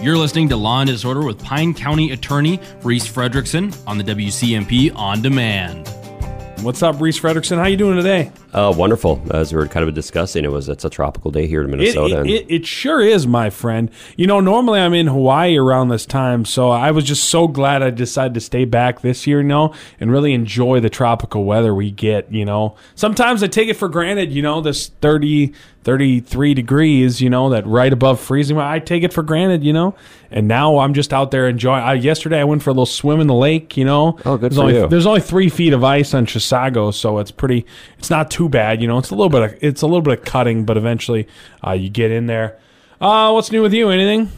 You're listening to Law and Disorder with Pine County Attorney Reese Fredrickson on the WCMP On Demand. What's up, Reese Fredrickson? How you doing today? Uh, wonderful. As we were kind of discussing, it was it's a tropical day here in Minnesota. It, it, it, it, sure is, my friend. You know, normally I'm in Hawaii around this time, so I was just so glad I decided to stay back this year, you know, and really enjoy the tropical weather we get. You know, sometimes I take it for granted. You know, this 30, 33 degrees, you know, that right above freezing. I take it for granted, you know, and now I'm just out there enjoying. I, yesterday I went for a little swim in the lake, you know. Oh, good there's for only, you. There's only three feet of ice on Chisago, so it's pretty. It's not too bad, you know. It's a little bit of it's a little bit of cutting, but eventually uh, you get in there. Uh, what's new with you? Anything?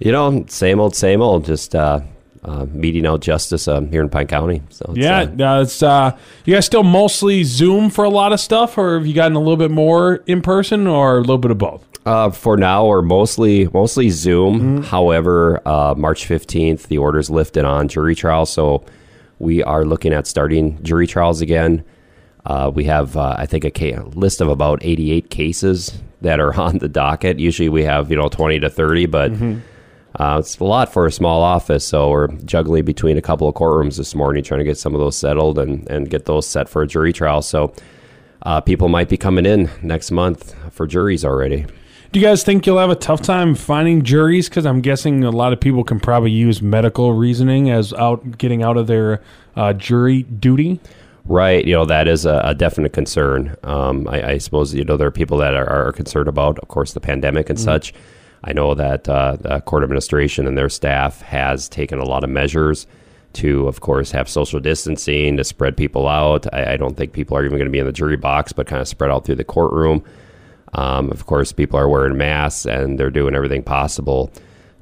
You know, same old, same old. Just uh, uh, meeting out justice um, here in Pine County. So it's, Yeah, uh, uh, it's uh, you guys still mostly Zoom for a lot of stuff, or have you gotten a little bit more in person, or a little bit of both? Uh, for now, we're mostly mostly Zoom. Mm-hmm. However, uh, March fifteenth, the orders lifted on jury trials, so we are looking at starting jury trials again. Uh, we have, uh, I think, a ca- list of about eighty-eight cases that are on the docket. Usually, we have you know twenty to thirty, but Mm-hmm. uh, it's a lot for a small office. So we're juggling between a couple of courtrooms this morning, trying to get some of those settled and and get those set for a jury trial. So. Uh, people might be coming in next month for juries already. Do you guys think you'll have a tough time finding juries? Because I'm guessing a lot of people can probably use medical reasoning as out getting out of their uh, jury duty. Right, you know that is a, a definite concern. Um, I, I suppose you know there are people that are, are concerned about, of course, the pandemic and such. I know that uh, the court administration and their staff has taken a lot of measures to, of course, have social distancing to spread people out. I, I don't think people are even going to be in the jury box, but kind of spread out through the courtroom. Um, of course, people are wearing masks and they're doing everything possible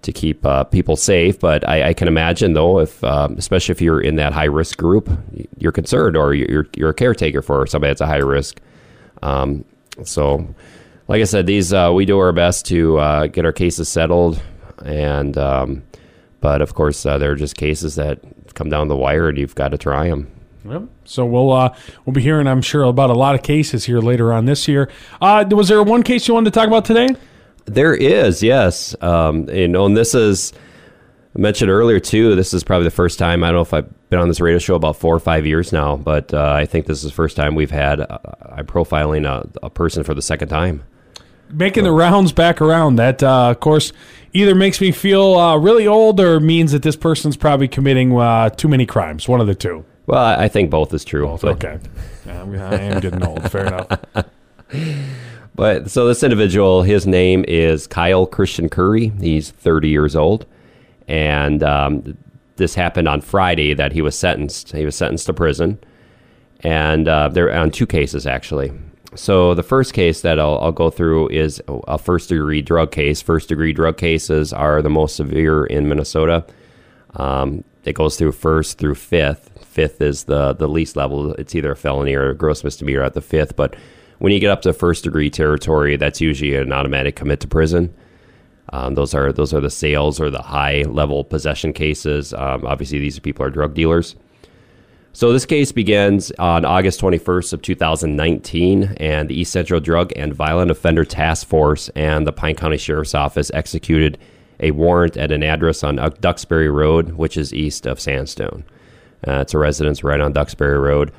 to keep uh, people safe. But I, I can imagine, though, if um, especially if you're in that high risk group, you're concerned, or you're you're a caretaker for somebody that's a high risk. Um, so, like I said, these uh, we do our best to uh, get our cases settled, and um, but of course, uh, there are just cases that come down the wire, and you've got to try them. Yep. So we'll uh, we'll be hearing, I'm sure, about a lot of cases here later on this year. Uh, was there one case you wanted to talk about today? There is, yes. Um, you know, and this is I mentioned earlier too. This is probably the first time. I don't know if I've been on this radio show about four or five years now, but uh, I think this is the first time we've had uh, I'm profiling a, a person for the second time. Making the rounds back around. That, uh, of course, either makes me feel uh, really old or means that this person's probably committing uh, too many crimes. One of the two. Well, I think both is true. but- Okay. I'm- I am getting old. Fair enough. But so this individual, his name is Kyle Christian Curry. He's 30 years old, and um, this happened on Friday that he was sentenced. He was sentenced to prison, and uh, they're on two cases actually. So the first case that I'll, I'll go through is a first degree drug case. First degree drug cases are the most severe in Minnesota. Um, it goes through first through fifth. Fifth is the the least level. It's either a felony or a gross misdemeanor at the fifth. But when you get up to first degree territory, that's usually an automatic commit to prison. Um, those are those are the sales or the high level possession cases. Um, obviously, these people are drug dealers. So this case begins on August 21st of 2019, and the East Central Drug and Violent Offender Task Force and the Pine County Sheriff's Office executed a warrant at an address on Duxbury Road, which is east of Sandstone. Uh, it's a residence right on Duxbury Road.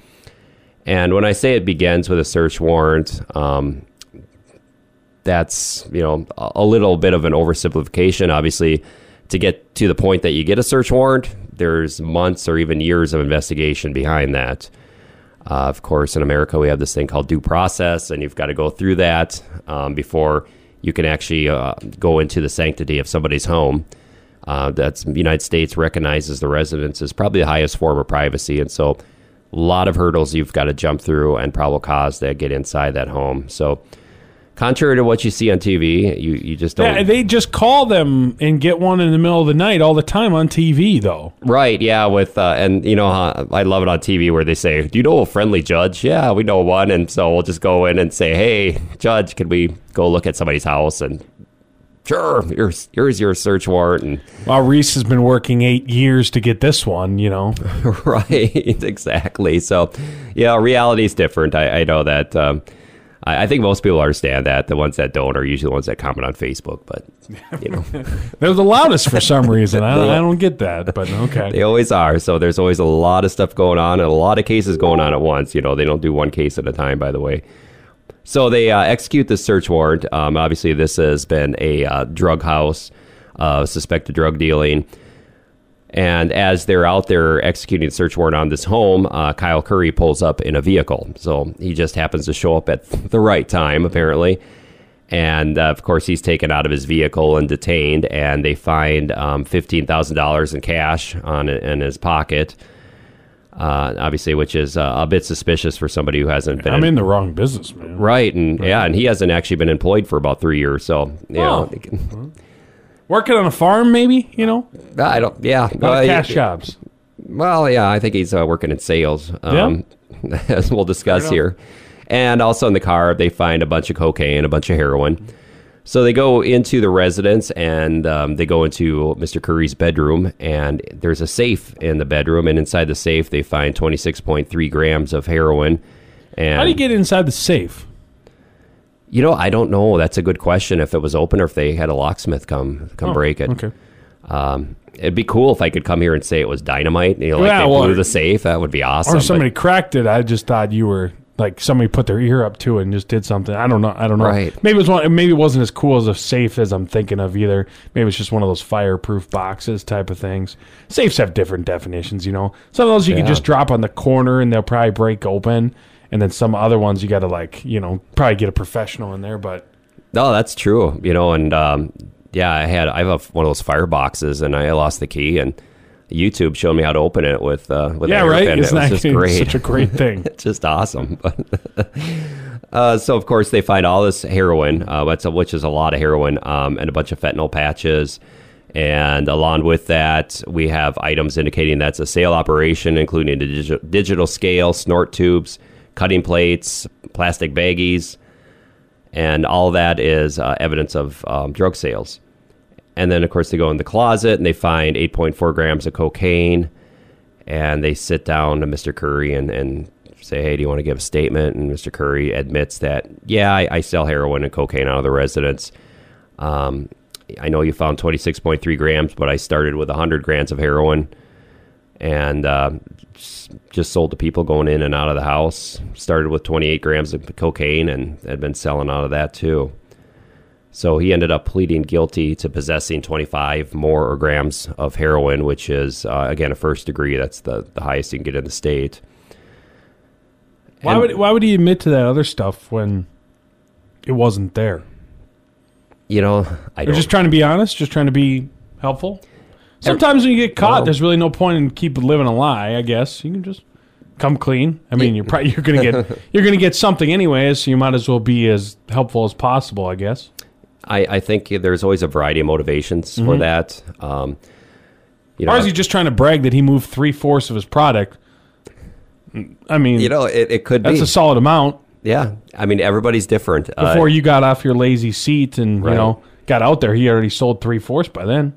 And when I say it begins with a search warrant, um, that's you know a, little bit of an oversimplification. Obviously, to get to the point that you get a search warrant, there's months or even years of investigation behind that. Uh, of course, in America, we have this thing called due process, and you've got to go through that um, before you can actually uh, go into the sanctity of somebody's home. Uh, that's the United States recognizes the residence as probably the highest form of privacy, and so a lot of hurdles you've got to jump through and probable cause to get inside that home. So, contrary to what you see on TV, you you just don't. Yeah, they just call them and get one in the middle of the night all the time on TV, though. Right, yeah, with uh, and you know how I love it on TV where they say, "Do you know a friendly judge?" Yeah, we know one, and so we'll just go in and say, "Hey, judge, can we go look at somebody's house?" And sure, here's here's your search warrant, and Well, Reese has been working eight years to get this one, you know. right, exactly. So, yeah, reality is different. I, I know that. Um, I, I think most people understand that. The ones that don't are usually the ones that comment on Facebook, but you know, They're the loudest for some reason. I, I don't get that, but okay. they always are. So there's always a lot of stuff going on and a lot of cases going on at once. You know, they don't do one case at a time, by the way. So they uh, execute this search warrant. Um, obviously, this has been a uh, drug house, uh, suspected drug dealing. And as they're out there executing the search warrant on this home, uh, Kyle Curry pulls up in a vehicle. So he just happens to show up at the right time, apparently. And uh, of course, he's taken out of his vehicle and detained. And they find um, fifteen thousand dollars in cash on in his pocket. Uh, obviously, which is uh, a bit suspicious for somebody who hasn't been I'm in the wrong business, man. right. And yeah, and he hasn't actually been employed for about three years. So you Oh. know, Working on a farm, maybe, you know? I don't. Yeah, A lot well, of cash yeah, jobs. Well, yeah, I think he's uh, working in sales, um, as we'll discuss here. And also in the car, they find a bunch of cocaine, a bunch of heroin. So they go into the residence and um, they go into Mr. Curry's bedroom, and there's a safe in the bedroom. And inside the safe, they find 26.3 grams of heroin. And How do you get inside the safe? You know, I don't know. That's a good question. If it was open or if they had a locksmith come come Oh, break it. Okay. Um, it'd be cool if I could come here and say it was dynamite. You know, like Yeah, they well, blew the safe. That would be awesome. Or but- somebody cracked it. I just thought you were like somebody put their ear up to it and just did something. I don't know. I don't know. Right. Maybe it was one. Maybe it wasn't as cool as a safe as I'm thinking of either. Maybe it's just one of those fireproof boxes type of things. Safes have different definitions. You know, some of those you can just drop on the corner and they'll probably break open. And then some other ones you got to like, you know, probably get a professional in there. But No, that's true. You know, and um, yeah, I had I have a, one of those fire boxes, and I lost the key, and YouTube showed me how to open it with uh, with yeah, right. Isn't it was just great. such a great thing? Just awesome. uh, so of course they find all this heroin, uh, which is a lot of heroin, um, and a bunch of fentanyl patches. And along with that, we have items indicating that's a sale operation, including a digi- digital scale, snort tubes, cutting plates, plastic baggies, and all that is uh, evidence of um, drug sales. And then, of course, they go in the closet and they find 8.4 grams of cocaine. And they sit down to Mr. Curry and, and say, Hey, do you want to give a statement? And Mr. Curry admits that, Yeah, I, I sell heroin and cocaine out of the residence. Um, I know you found 26.3 grams, but I started with 100 grams of heroin and uh, just, just sold to people going in and out of the house. Started with 28 grams of cocaine and had been selling out of that too. So he ended up pleading guilty to possessing 25 more grams of heroin, which is, uh, again, a first degree. That's the, the highest you can get in the state. Why And- would why would he admit to that other stuff when it wasn't there? You know, I don't. just trying to be honest, just trying to be helpful. Sometimes when you get caught, Well- there's really no point in keep living a lie. I guess you can just come clean. I mean, you're probably you're gonna get you're gonna get something anyways, so you might as well be as helpful as possible. I guess. I, I think there's always a variety of motivations for that. Um, you know, Or is he just trying to brag that he moved three fourths of his product? I mean, you know, it, it could be. that's be. a solid amount. yeah. I mean, everybody's different. Uh, Before you got off your lazy seat and Right. you know got out there, he already sold three fourths by then.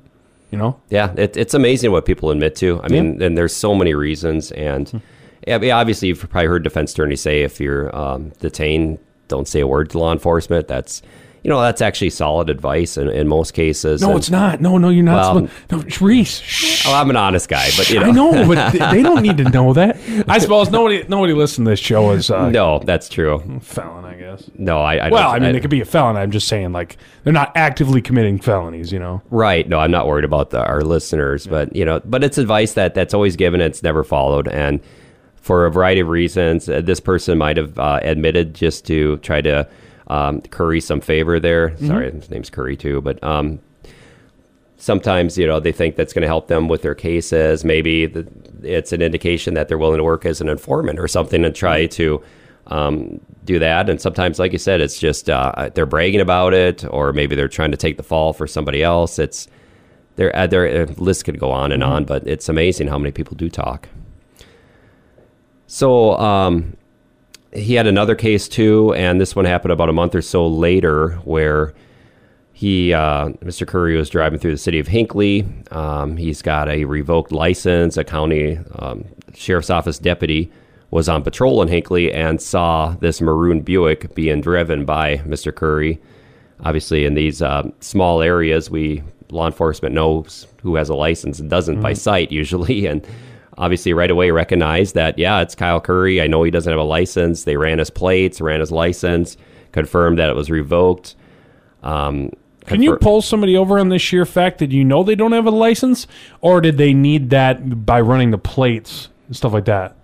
You know. Yeah, it, it's amazing what people admit to. I mean, and there's so many reasons. And yeah, I mean, obviously, you've probably heard defense attorneys say if you're um, detained, don't say a word to law enforcement. That's you know that's actually solid advice in, in most cases. No, And- it's not. No, no, you're not. Well- supposed- no, Reese. Shh. Oh, I'm an honest guy, but you know, I know, but they don't need to know that. I suppose nobody nobody listening to this show is uh, no, that's true. felon. I guess. No, I, I Well, I mean, they could be a felon. I'm just saying, like, they're not actively committing felonies. You know. Right. No, I'm not worried about the, our listeners, but you know, but it's advice that that's always given. It's never followed, and for a variety of reasons, uh, this person might have uh, admitted just to try to um, curry some favor there. Sorry, his name's Curry too, but um, sometimes you know they think that's going to help them with their cases. Maybe the, it's an indication that they're willing to work as an informant or something and try to um, do that. And sometimes, like you said, it's just uh, they're bragging about it, or maybe they're trying to take the fall for somebody else. It's their uh, their uh, list could go on and on, but it's amazing how many people do talk. So um, he had another case too, and this one happened about a month or so later, where he, uh, Mr. Curry, was driving through the city of Hinckley. Um, he's got a revoked license. A county um, sheriff's office deputy was on patrol in Hinckley and saw this maroon Buick being driven by Mr. Curry. Obviously, in these uh, small areas, we law enforcement knows who has a license and doesn't by sight usually, and obviously right away recognized that yeah, it's Kyle Curry. I know he doesn't have a license. They ran his plates, ran his license, confirmed that it was revoked. Um, Can you pull somebody over on the sheer fact that you know they don't have a license, or did they need that by running the plates and stuff like that?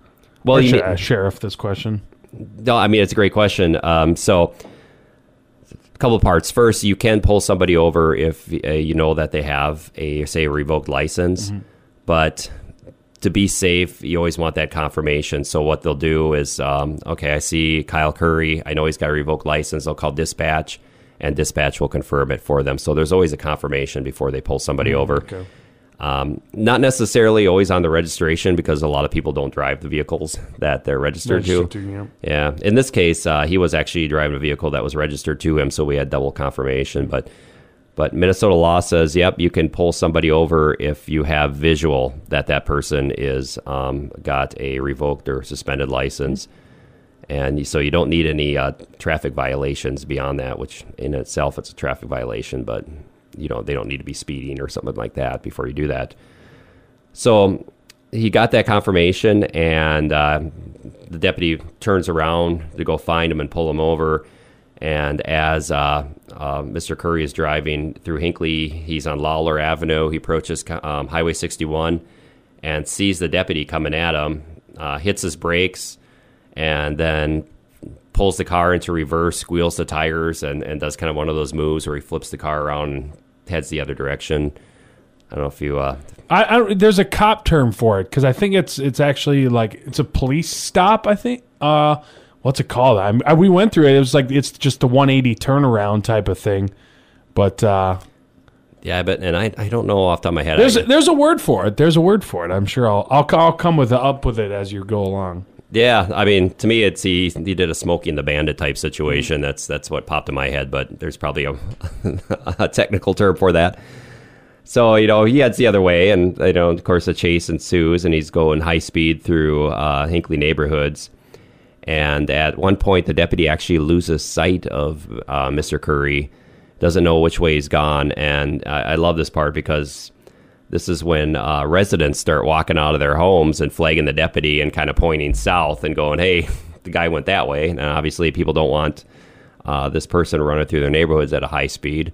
Well, Or you should mean- I sheriff this question. No, I mean it's a great question. Um, so, a couple parts. First, you can pull somebody over if uh, you know that they have a say a revoked license, but to be safe, you always want that confirmation. So what they'll do is, um, okay, I see Kyle Curry. I know he's got a revoked license. They'll call dispatch, and dispatch will confirm it for them. So there's always a confirmation before they pull somebody over. Okay. Um, not necessarily always on the registration because a lot of people don't drive the vehicles that they're registered, Registered to. to, yeah. Yeah. In this case, uh, he was actually driving a vehicle that was registered to him, so we had double confirmation. But but Minnesota law says, yep, you can pull somebody over if you have visual that that person is um, got a revoked or suspended license. And so you don't need any uh, traffic violations beyond that, which in itself it's a traffic violation, but you know they don't need to be speeding or something like that before you do that. So he got that confirmation, and uh, the deputy turns around to go find him and pull him over. And as uh, uh, Mr. Curry is driving through Hinckley, he's on Lawler Avenue. He approaches um, Highway 61 and sees the deputy coming at him, uh, hits his brakes, and then pulls the car into reverse, squeals the tires, and, and does kind of one of those moves where he flips the car around and heads the other direction. I don't know if you. Uh, I, I there's a cop term for it because I think it's it's actually like it's a police stop. I think. Uh, what's it called? I, I, we went through it. It was like it's just a 180 turnaround type of thing. But uh, yeah, but and I, I don't know off the top of my head. there's a, there's a word for it. There's a word for it. I'm sure I'll I'll, I'll come with it, up with it as you go along. Yeah, I mean, to me, it's he, he did a Smokey and the Bandit type situation. That's that's what popped in my head, but there's probably a, a technical term for that. So you know, he heads the other way, and you know, of course, a chase ensues, and he's going high speed through uh, Hinckley neighborhoods. And at one point, the deputy actually loses sight of uh, Mr. Curry, doesn't know which way he's gone, and I, I love this part because this is when uh, residents start walking out of their homes and flagging the deputy and kind of pointing south and going, "Hey, the guy went that way." And obviously, people don't want uh, this person running through their neighborhoods at a high speed.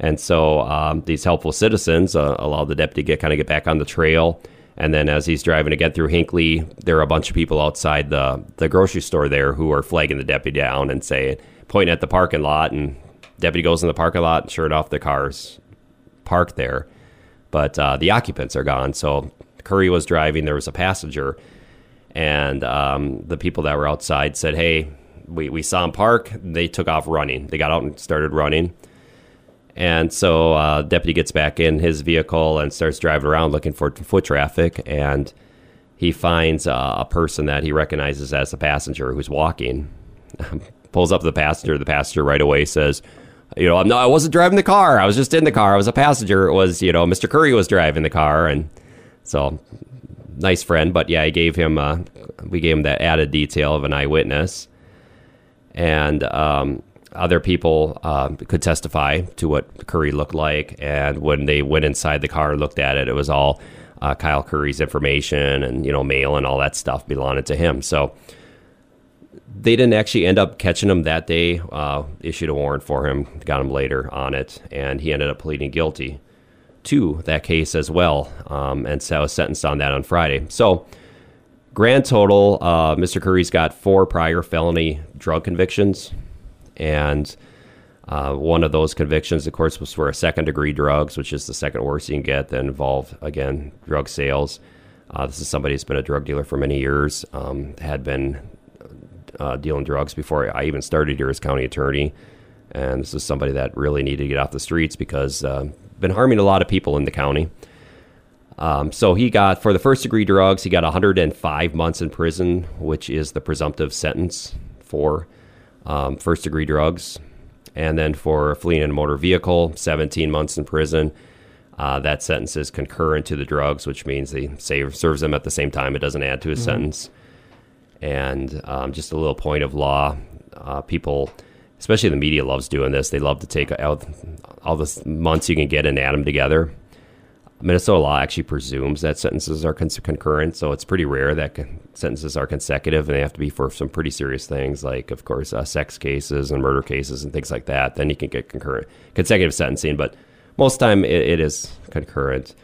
And so um, these helpful citizens uh, allow the deputy to get kind of get back on the trail. And then as he's driving to get through Hinckley, there are a bunch of people outside the the grocery store there who are flagging the deputy down and saying, pointing at the parking lot. And deputy goes in the parking lot, and sure enough, the car's parked there but uh, the occupants are gone. So Curry was driving. There was a passenger, and um, the people that were outside said, "Hey, we, we saw him park." They took off running. They got out and started running. And so uh, deputy gets back in his vehicle and starts driving around looking for foot traffic, and he finds uh, a person that he recognizes as the passenger who's walking. Pulls up to the passenger. The passenger right away says, you know, I'm not, I wasn't driving the car. I was just in the car. I was a passenger. It was, you know, Mr. Curry was driving the car. And so nice friend. But yeah, I gave him, uh, we gave him that added detail of an eyewitness. And um, other people uh, could testify to what Curry looked like. And when they went inside the car and looked at it, it was all uh, Kyle Curry's information and, you know, mail and all that stuff belonging to him. So, they didn't actually end up catching him that day. Uh, issued a warrant for him, got him later on it, and he ended up pleading guilty to that case as well, um, and so was sentenced on that on Friday. So, grand total, uh, Mr. Curry's got four prior felony drug convictions, and uh, one of those convictions, of course, was for a second degree drugs, which is the second worst you can get that involve again drug sales. Uh, this is somebody who's been a drug dealer for many years, um, had been uh, dealing drugs before I even started here as county attorney. And this is somebody that really needed to get off the streets because uh, been harming a lot of people in the county. Um, so he got for the first degree drugs, he got 105 months in prison, which is the presumptive sentence for um, first degree drugs. And then for fleeing in a motor vehicle, 17 months in prison. Uh, that sentence is concurrent to the drugs, which means he save, serves them at the same time. It doesn't add to his sentence and um, just a little point of law. Uh, people, especially the media, loves doing this. They love to take out all the months you can get and add them together. Minnesota law actually presumes that sentences are con- concurrent, so it's pretty rare that sentences are consecutive, and they have to be for some pretty serious things, like, of course, uh, sex cases and murder cases and things like that. Then you can get concurrent consecutive sentencing, but most time it, it is concurrent.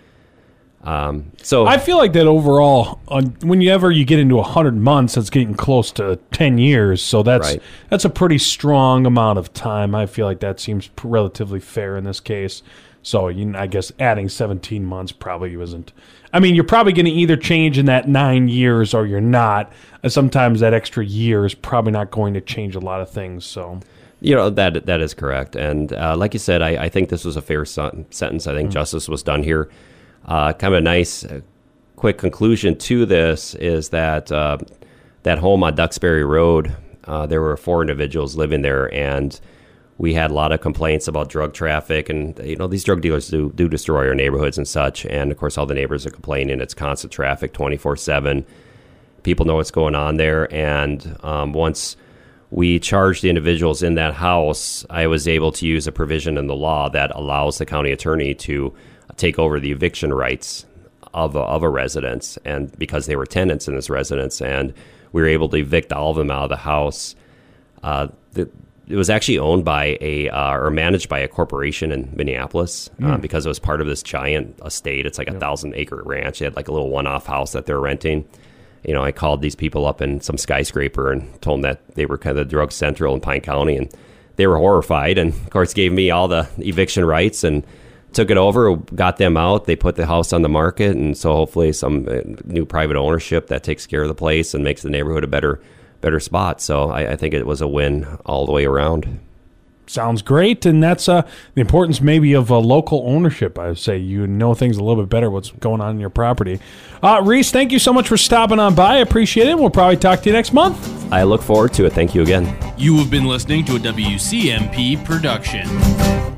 Um, so I feel like that overall, uh, whenever you get into hundred months, it's getting close to ten years. So that's Right. that's a pretty strong amount of time. I feel like that seems relatively fair in this case. So you, I guess adding seventeen months probably wasn't. I mean, you're probably going to either change in that nine years or you're not. Sometimes that extra year is probably not going to change a lot of things. So You know that that is correct, and uh, like you said, I, I think this was a fair sen- sentence. I think justice was done here. Uh, kind of a nice, uh, quick conclusion to this is that uh, that home on Duxbury Road, uh, there were four individuals living there, and we had a lot of complaints about drug traffic, and you know these drug dealers do do destroy our neighborhoods and such, and of course all the neighbors are complaining. It's constant traffic, twenty four seven. People know what's going on there, and um, once we charged the individuals in that house, I was able to use a provision in the law that allows the county attorney to take over the eviction rights of a, of a residence, and because they were tenants in this residence, and we were able to evict all of them out of the house. Uh, the, it was actually owned by a uh, or managed by a corporation in Minneapolis uh, because it was part of this giant estate. It's like a thousand acre ranch. They had like a little one off house that they're renting you know, I called these people up in some skyscraper and told them that they were kind of the drug central in Pine County, and they were horrified. And of course, gave me all the eviction rights and took it over, got them out. They put the house on the market, and so hopefully, some uh, new private ownership that takes care of the place and makes the neighborhood a better, better spot. So I, I think it was a win all the way around. sounds great, and that's uh, the importance maybe of uh, local ownership. I would say you know things a little bit better what's going on in your property. Uh, Reese, thank you so much for stopping on by. I appreciate it. We'll probably talk to you next month. I look forward to it. Thank you again. You have been listening to a WCMP production.